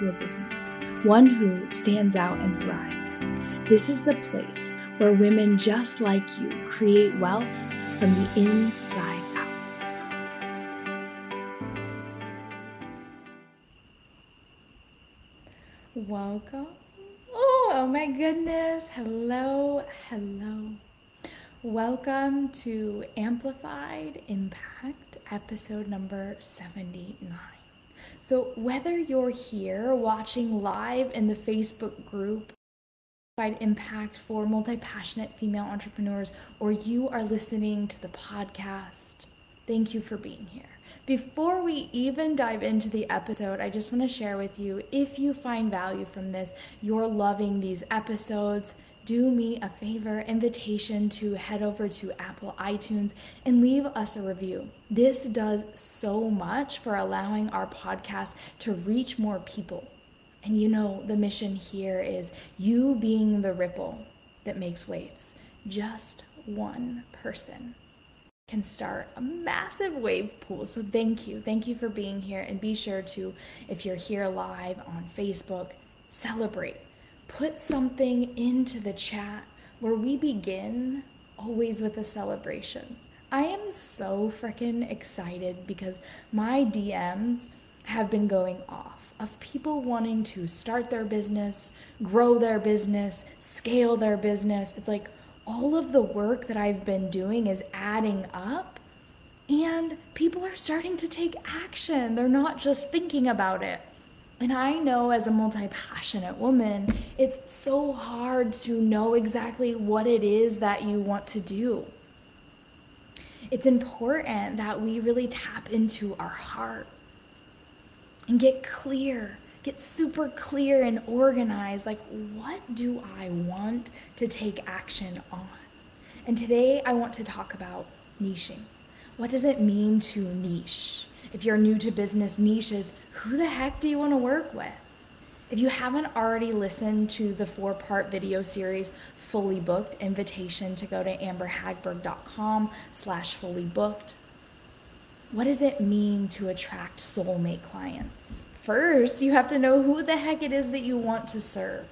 your business, one who stands out and thrives. This is the place where women just like you create wealth from the inside out. Welcome. Oh, oh my goodness. Hello, hello. Welcome to Amplified Impact, episode number 79. So, whether you're here watching live in the Facebook group, Impact for multi passionate female entrepreneurs, or you are listening to the podcast, thank you for being here. Before we even dive into the episode, I just want to share with you if you find value from this, you're loving these episodes do me a favor invitation to head over to Apple iTunes and leave us a review. This does so much for allowing our podcast to reach more people. And you know, the mission here is you being the ripple that makes waves. Just one person can start a massive wave pool. So thank you. Thank you for being here. And be sure to, if you're here live on Facebook, celebrate put something into the chat where we begin always with a celebration. I am so freaking excited because my DMs have been going off of people wanting to start their business, grow their business, scale their business. It's like all of the work that I've been doing is adding up and people are starting to take action. They're not just thinking about it. And I know as a multi passionate woman, it's so hard to know exactly what it is that you want to do. It's important that we really tap into our heart and get clear, get super clear and organized. Like, what do I want to take action on? And today I want to talk about niching. What does it mean to niche? If you're new to business niches, who the heck do you want to work with? If you haven't already listened to the four part video series Fully Booked, invitation to go to amberhagberg.com slash fully booked. What does it mean to attract soulmate clients? First, you have to know who the heck it is that you want to serve.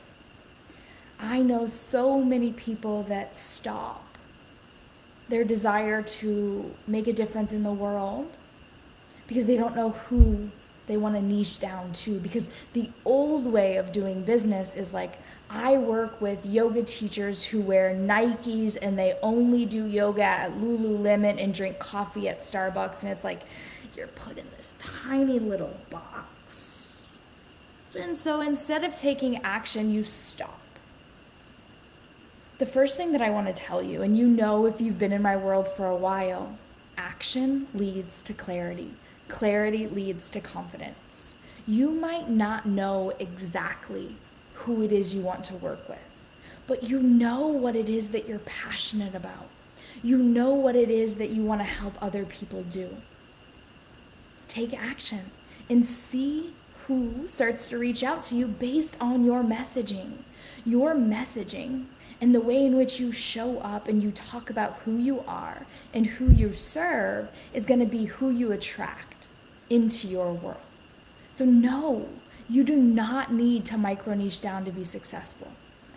I know so many people that stop their desire to make a difference in the world because they don't know who they want to niche down too Because the old way of doing business is like, I work with yoga teachers who wear Nikes and they only do yoga at Lululemon and drink coffee at Starbucks. And it's like, you're put in this tiny little box. And so instead of taking action, you stop. The first thing that I want to tell you, and you know if you've been in my world for a while, action leads to clarity. Clarity leads to confidence. You might not know exactly who it is you want to work with, but you know what it is that you're passionate about. You know what it is that you want to help other people do. Take action and see who starts to reach out to you based on your messaging. Your messaging and the way in which you show up and you talk about who you are and who you serve is going to be who you attract into your world. So, no, you do not need to micro niche down to be successful.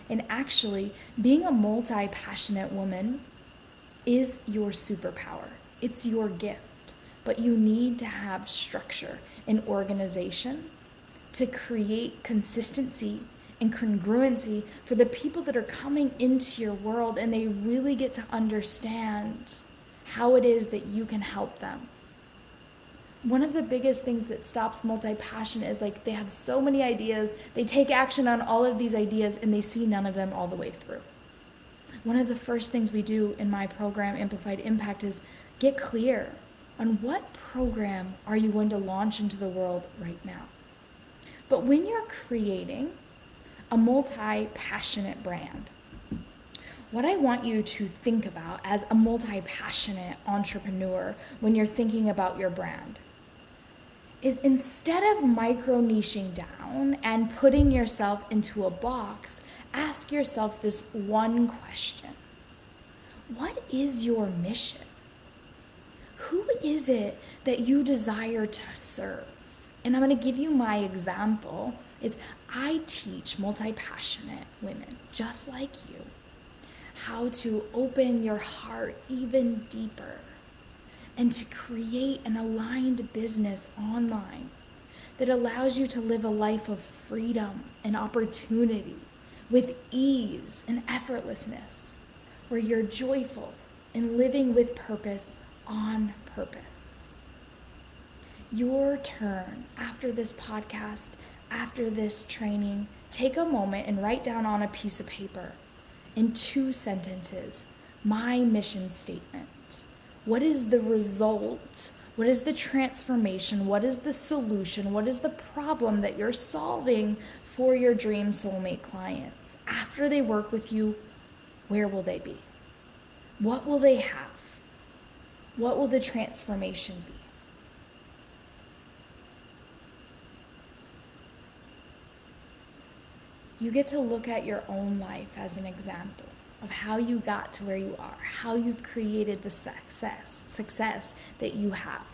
And actually, being a multi passionate woman is your superpower, it's your gift. But you need to have structure and organization to create consistency and congruency for the people that are coming into your world and they really get to understand how it is that you can help them one of the biggest things that stops multi-passion is like they have so many ideas they take action on all of these ideas and they see none of them all the way through. One of the first things we do in my program amplified impact is get clear on what program are you going to launch into the world right now. But when you're creating a multi passionate brand, what I want you to think about as a multi passionate entrepreneur when you're thinking about your brand is instead of micro niching down and putting yourself into a box, ask yourself this one question What is your mission? Who is it that you desire to serve? And I'm going to give you my example. It's I teach multi passionate women just like you how to open your heart even deeper and to create an aligned business online that allows you to live a life of freedom and opportunity with ease and effortlessness, where you're joyful and living with purpose on purpose. Your turn after this podcast, after this training, take a moment and write down on a piece of paper in two sentences my mission statement. What is the result? What is the transformation? What is the solution? What is the problem that you're solving for your dream soulmate clients? After they work with you, where will they be? What will they have? What will the transformation be? you get to look at your own life as an example of how you got to where you are, how you've created the success, success that you have.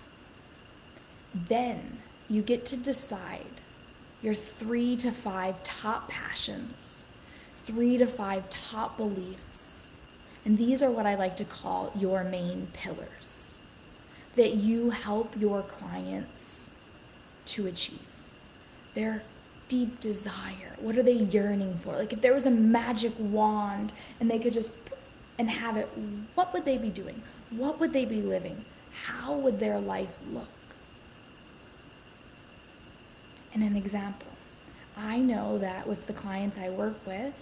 Then you get to decide your three to five top passions, three to five top beliefs. And these are what I like to call your main pillars that you help your clients to achieve. They're deep desire? What are they yearning for? Like if there was a magic wand and they could just and have it, what would they be doing? What would they be living? How would their life look? And an example. I know that with the clients I work with,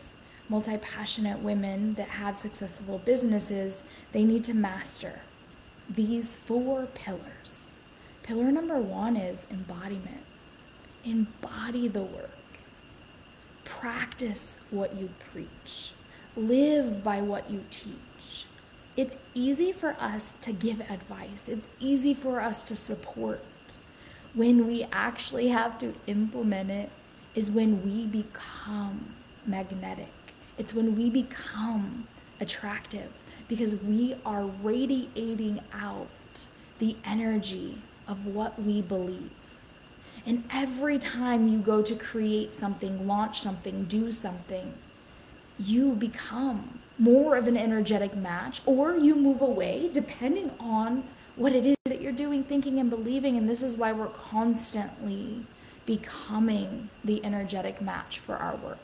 multi passionate women that have successful businesses, they need to master these four pillars. Pillar number one is embodiment embody the work. Practice what you preach. Live by what you teach. It's easy for us to give advice, it's easy for us to support. When we actually have to implement it, is when we become magnetic. It's when we become attractive because we are radiating out the energy of what we believe. And every time you go to create something, launch something, do something, you become more of an energetic match or you move away depending on what it is that you're doing, thinking, and believing. And this is why we're constantly becoming the energetic match for our work.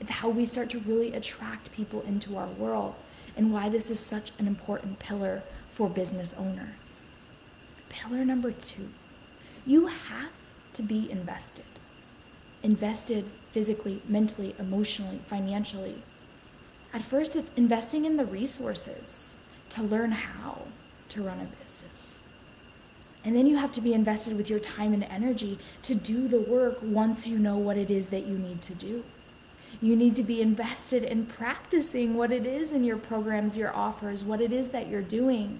It's how we start to really attract people into our world and why this is such an important pillar for business owners. Pillar number two you have to be invested. Invested physically, mentally, emotionally, financially. At first, it's investing in the resources to learn how to run a business. And then you have to be invested with your time and energy to do the work once you know what it is that you need to do. You need to be invested in practicing what it is in your programs, your offers, what it is that you're doing,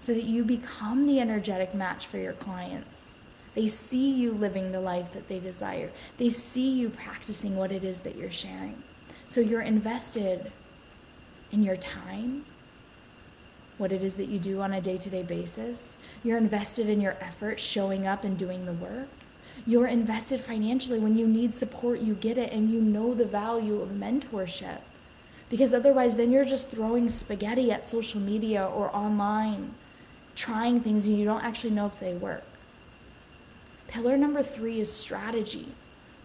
so that you become the energetic match for your clients. They see you living the life that they desire. They see you practicing what it is that you're sharing. So you're invested in your time, what it is that you do on a day to day basis. You're invested in your effort, showing up and doing the work. You're invested financially. When you need support, you get it, and you know the value of mentorship. Because otherwise, then you're just throwing spaghetti at social media or online, trying things and you don't actually know if they work. Pillar number three is strategy.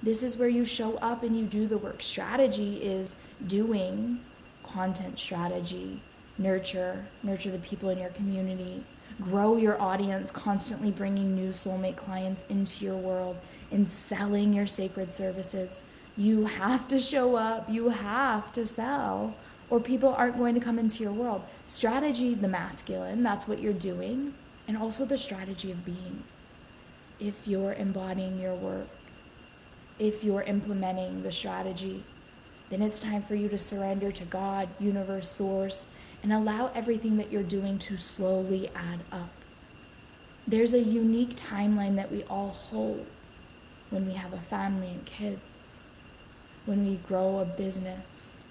This is where you show up and you do the work. Strategy is doing content strategy, nurture, nurture the people in your community, grow your audience, constantly bringing new soulmate clients into your world, and selling your sacred services. You have to show up, you have to sell, or people aren't going to come into your world. Strategy, the masculine, that's what you're doing, and also the strategy of being if you're embodying your work, if you're implementing the strategy, then it's time for you to surrender to God, universe, source, and allow everything that you're doing to slowly add up. There's a unique timeline that we all hold when we have a family and kids, when we grow a business,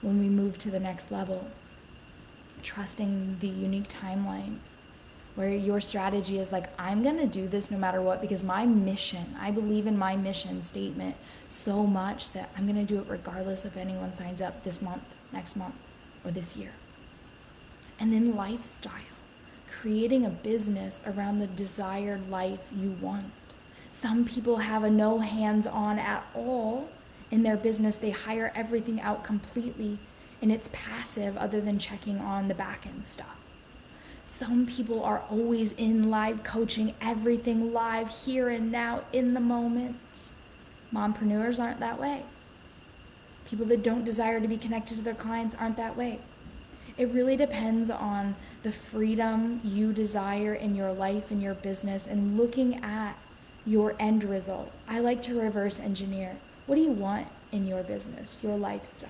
when we move to the next level. Trusting the unique timeline where your strategy is like, I'm going to do this no matter what because my mission, I believe in my mission statement so much that I'm going to do it regardless if anyone signs up this month, next month, or this year. And then lifestyle, creating a business around the desired life you want. Some people have a no hands on at all in their business, they hire everything out completely, and it's passive other than checking on the back end stuff. Some people are always in live coaching, everything live here and now in the moment. Mompreneurs aren't that way. People that don't desire to be connected to their clients aren't that way. It really depends on the freedom you desire in your life and your business and looking at your end result. I like to reverse engineer. What do you want in your business, your lifestyle?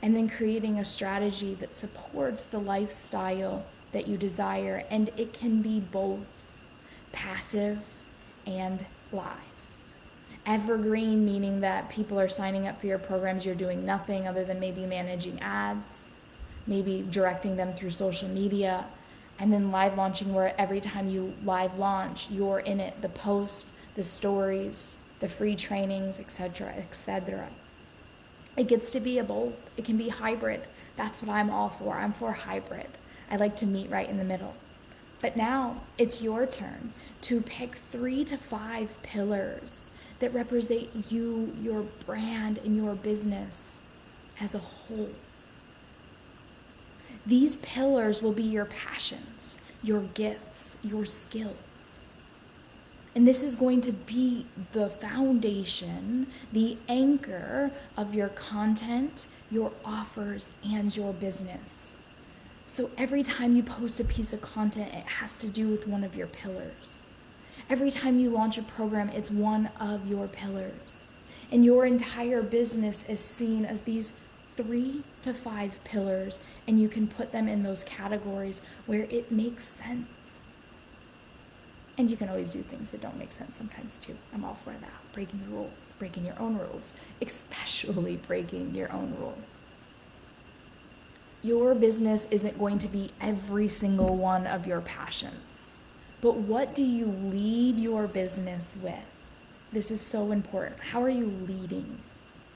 And then creating a strategy that supports the lifestyle that you desire, and it can be both passive and live. Evergreen, meaning that people are signing up for your programs, you're doing nothing other than maybe managing ads, maybe directing them through social media, and then live launching, where every time you live launch, you're in it the post, the stories, the free trainings, etc., etc. It gets to be a both, it can be hybrid. That's what I'm all for. I'm for hybrid. I like to meet right in the middle. But now it's your turn to pick three to five pillars that represent you, your brand, and your business as a whole. These pillars will be your passions, your gifts, your skills. And this is going to be the foundation, the anchor of your content, your offers, and your business. So every time you post a piece of content, it has to do with one of your pillars. Every time you launch a program, it's one of your pillars. And your entire business is seen as these three to five pillars, and you can put them in those categories where it makes sense. And you can always do things that don't make sense sometimes too. I'm all for that. Breaking the rules, breaking your own rules, especially breaking your own rules your business isn't going to be every single one of your passions. But what do you lead your business with? This is so important. How are you leading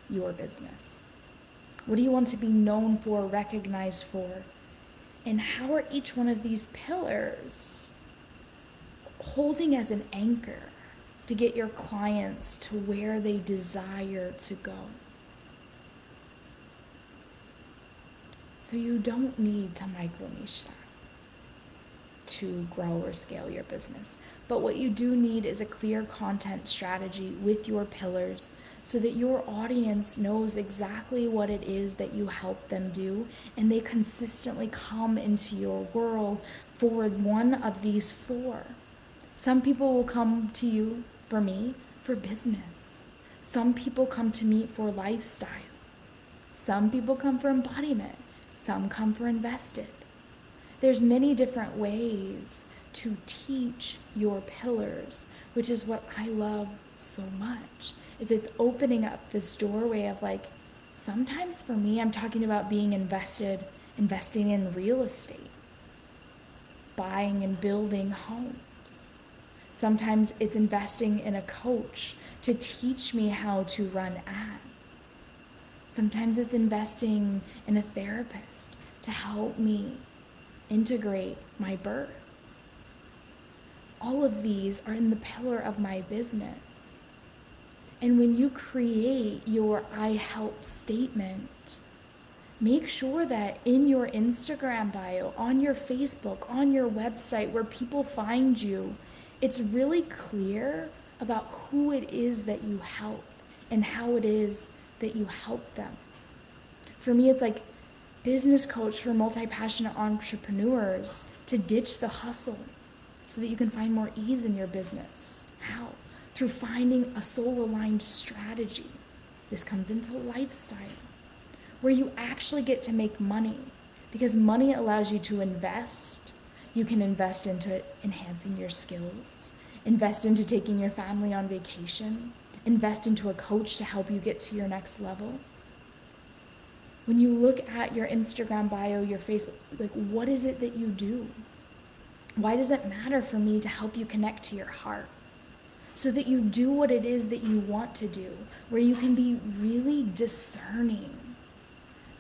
your business? What do you want to be known for, recognized for? And how are each one of these pillars holding as an anchor to get your clients to where they desire to go? So you don't need to micro niche that to grow or scale your business. But what you do need is a clear content strategy with your pillars so that your audience knows exactly what it is that you help them do and they consistently come into your world for one of these four. Some people will come to you, for me, for business. Some people come to me for lifestyle. Some people come for embodiment. Some come for invested. There's many different ways to teach your pillars, which is what I love so much. Is it's opening up this doorway of like sometimes for me I'm talking about being invested, investing in real estate, buying and building homes. Sometimes it's investing in a coach to teach me how to run ads. Sometimes it's investing in a therapist to help me integrate my birth. All of these are in the pillar of my business. And when you create your I help statement, make sure that in your Instagram bio, on your Facebook, on your website, where people find you, it's really clear about who it is that you help and how it is that you help them. For me, it's like business coach for multi passionate entrepreneurs to ditch the hustle so that you can find more ease in your business. How? through finding a soul aligned strategy. This comes into lifestyle, where you actually get to make money because money allows you to invest. You can invest into enhancing your skills, invest into taking your family on vacation, invest into a coach to help you get to your next level. When you look at your Instagram bio, your Facebook, like what is it that you do? Why does it matter for me to help you connect to your heart? So that you do what it is that you want to do, where you can be really discerning,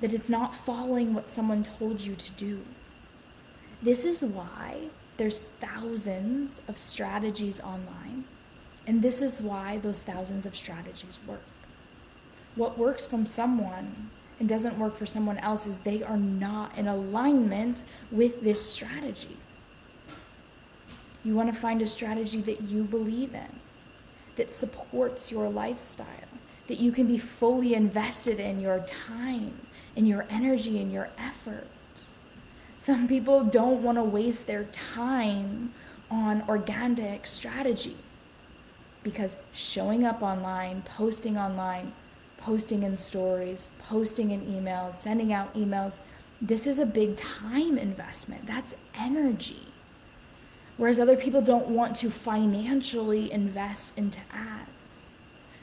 that it's not following what someone told you to do. This is why there's thousands of strategies online, and this is why those thousands of strategies work. What works from someone and doesn't work for someone else is they are not in alignment with this strategy. You want to find a strategy that you believe in, that supports your lifestyle, that you can be fully invested in your time, in your energy, in your effort. Some people don't want to waste their time on organic strategy because showing up online, posting online, posting in stories, posting in emails, sending out emails, this is a big time investment. That's energy. Whereas other people don't want to financially invest into ads.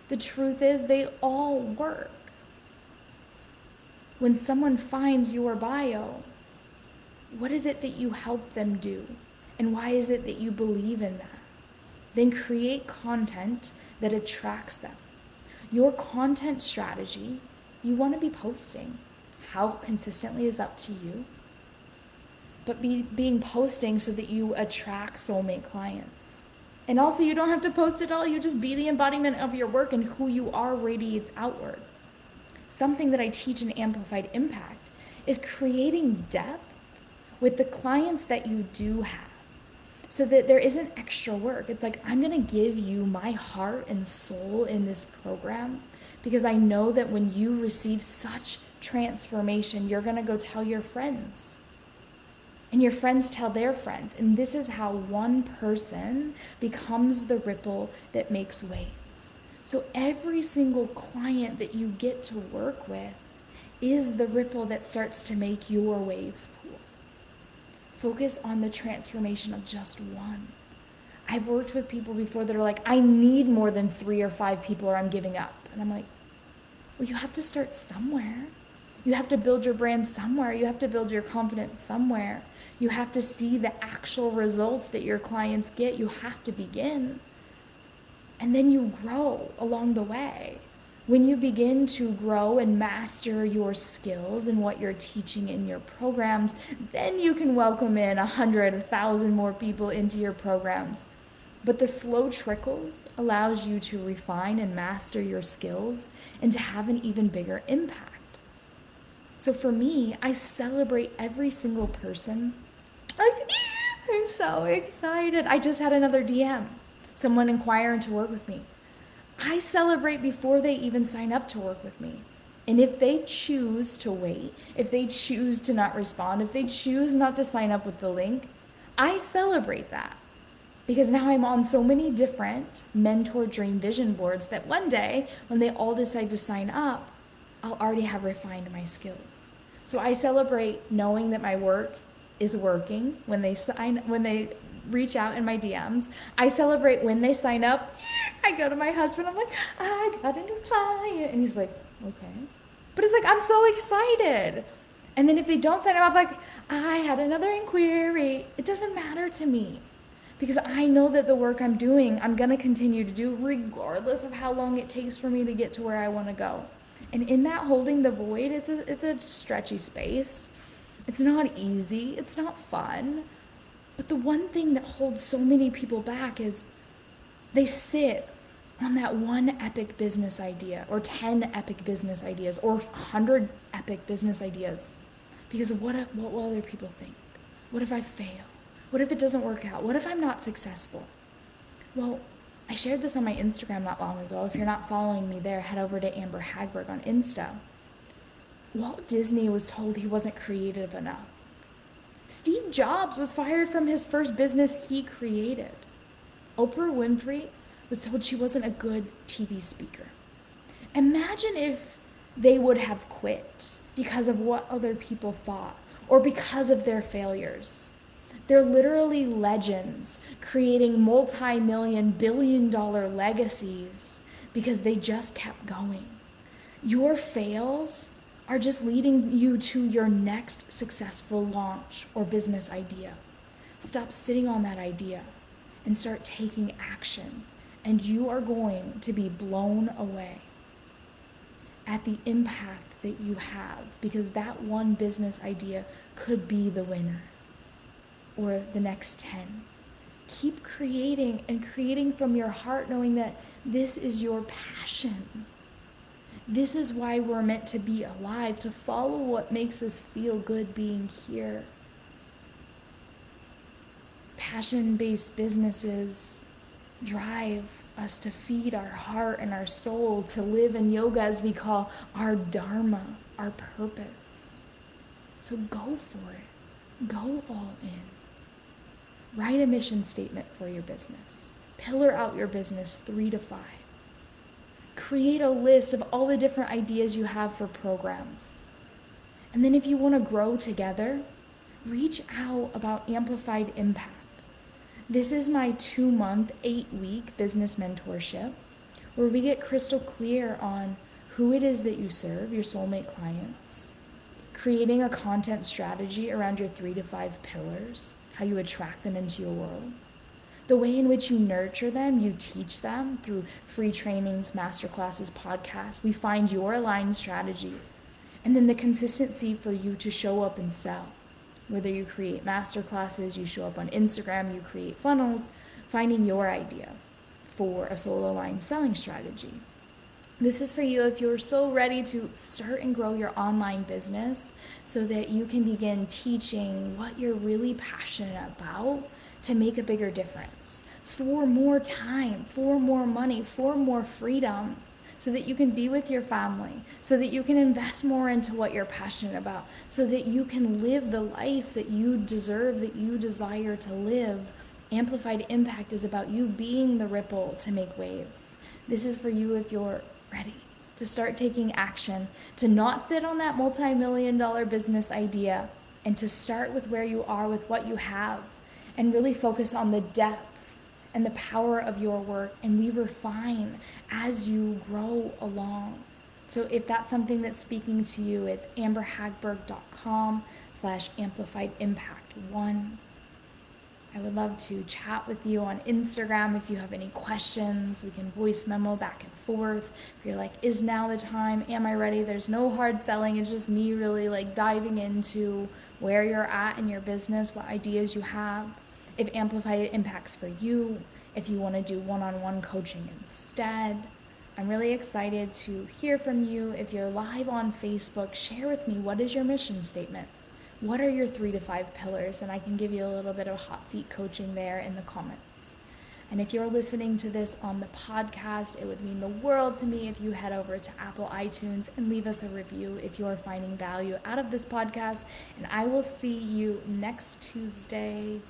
The truth is, they all work. When someone finds your bio, what is it that you help them do? And why is it that you believe in that? Then create content that attracts them. Your content strategy, you want to be posting. How consistently is up to you? But be being posting so that you attract soulmate clients. And also, you don't have to post it all, you just be the embodiment of your work and who you are radiates outward. Something that I teach in Amplified Impact is creating depth with the clients that you do have so that there isn't extra work. It's like, I'm going to give you my heart and soul in this program because I know that when you receive such transformation, you're going to go tell your friends. And your friends tell their friends. And this is how one person becomes the ripple that makes waves. So every single client that you get to work with is the ripple that starts to make your wave Focus on the transformation of just one. I've worked with people before that are like, I need more than three or five people or I'm giving up. And I'm like, well, you have to start somewhere. You have to build your brand somewhere. You have to build your confidence somewhere. You have to see the actual results that your clients get. You have to begin. And then you grow along the way. When you begin to grow and master your skills and what you're teaching in your programs, then you can welcome in a hundred, a thousand more people into your programs. But the slow trickles allows you to refine and master your skills and to have an even bigger impact. So for me, I celebrate every single person. Like, I'm so excited. I just had another DM, someone inquiring to work with me. I celebrate before they even sign up to work with me. And if they choose to wait, if they choose to not respond, if they choose not to sign up with the link, I celebrate that. Because now I'm on so many different mentor dream vision boards that one day, when they all decide to sign up, I'll already have refined my skills. So I celebrate knowing that my work is working when they sign when they reach out in my DMs. I celebrate when they sign up. I go to my husband, I'm like, I got a new client. And he's like, okay. But it's like, I'm so excited. And then if they don't sign up, I'm like, I had another inquiry. It doesn't matter to me because I know that the work I'm doing, I'm going to continue to do regardless of how long it takes for me to get to where I want to go. And in that holding the void, it's a, it's a stretchy space. It's not easy. It's not fun. But the one thing that holds so many people back is they sit on that one epic business idea or 10 epic business ideas or 100 epic business ideas because what, if, what will other people think? What if I fail? What if it doesn't work out? What if I'm not successful? Well, I shared this on my Instagram not long ago. If you're not following me there, head over to Amber Hagberg on Insta. Walt Disney was told he wasn't creative enough. Steve Jobs was fired from his first business he created. Oprah Winfrey was told she wasn't a good TV speaker. Imagine if they would have quit because of what other people thought or because of their failures. They're literally legends creating multi million, billion dollar legacies because they just kept going. Your fails are just leading you to your next successful launch or business idea. Stop sitting on that idea and start taking action, and you are going to be blown away at the impact that you have because that one business idea could be the winner or the next 10. Keep creating and creating from your heart, knowing that this is your passion. This is why we're meant to be alive, to follow what makes us feel good being here. Passion based businesses drive us to feed our heart and our soul, to live in yoga as we call our dharma, our purpose. So go for it. Go all in. Write a mission statement for your business. Pillar out your business three to five. Create a list of all the different ideas you have for programs. And then, if you want to grow together, reach out about Amplified Impact. This is my two month, eight week business mentorship where we get crystal clear on who it is that you serve, your soulmate clients, creating a content strategy around your three to five pillars, how you attract them into your world, the way in which you nurture them, you teach them through free trainings, masterclasses, podcasts. We find your aligned strategy, and then the consistency for you to show up and sell whether you create master classes, you show up on Instagram, you create funnels, finding your idea for a solo line selling strategy. This is for you if you're so ready to start and grow your online business so that you can begin teaching what you're really passionate about to make a bigger difference for more time, for more money, for more freedom so that you can be with your family, so that you can invest more into what you're passionate about, so that you can live the life that you deserve, that you desire to live. Amplified impact is about you being the ripple to make waves. This is for you if you're ready to start taking action, to not sit on that multi million dollar business idea, and to start with where you are with what you have and really focus on the depth and the power of your work, and we refine as you grow along. So if that's something that's speaking to you, it's amberhagberg.com slash amplified impact one. I would love to chat with you on Instagram if you have any questions. We can voice memo back and forth. If you're like, is now the time? Am I ready? There's no hard selling. It's just me really like diving into where you're at in your business, what ideas you have if Amplified impacts for you, if you want to do one on one coaching instead. I'm really excited to hear from you. If you're live on Facebook, share with me what is your mission statement? What are your three to five pillars? And I can give you a little bit of hot seat coaching there in the comments. And if you're listening to this on the podcast, it would mean the world to me if you head over to Apple iTunes and leave us a review if you are finding value out of this podcast. And I will see you next Tuesday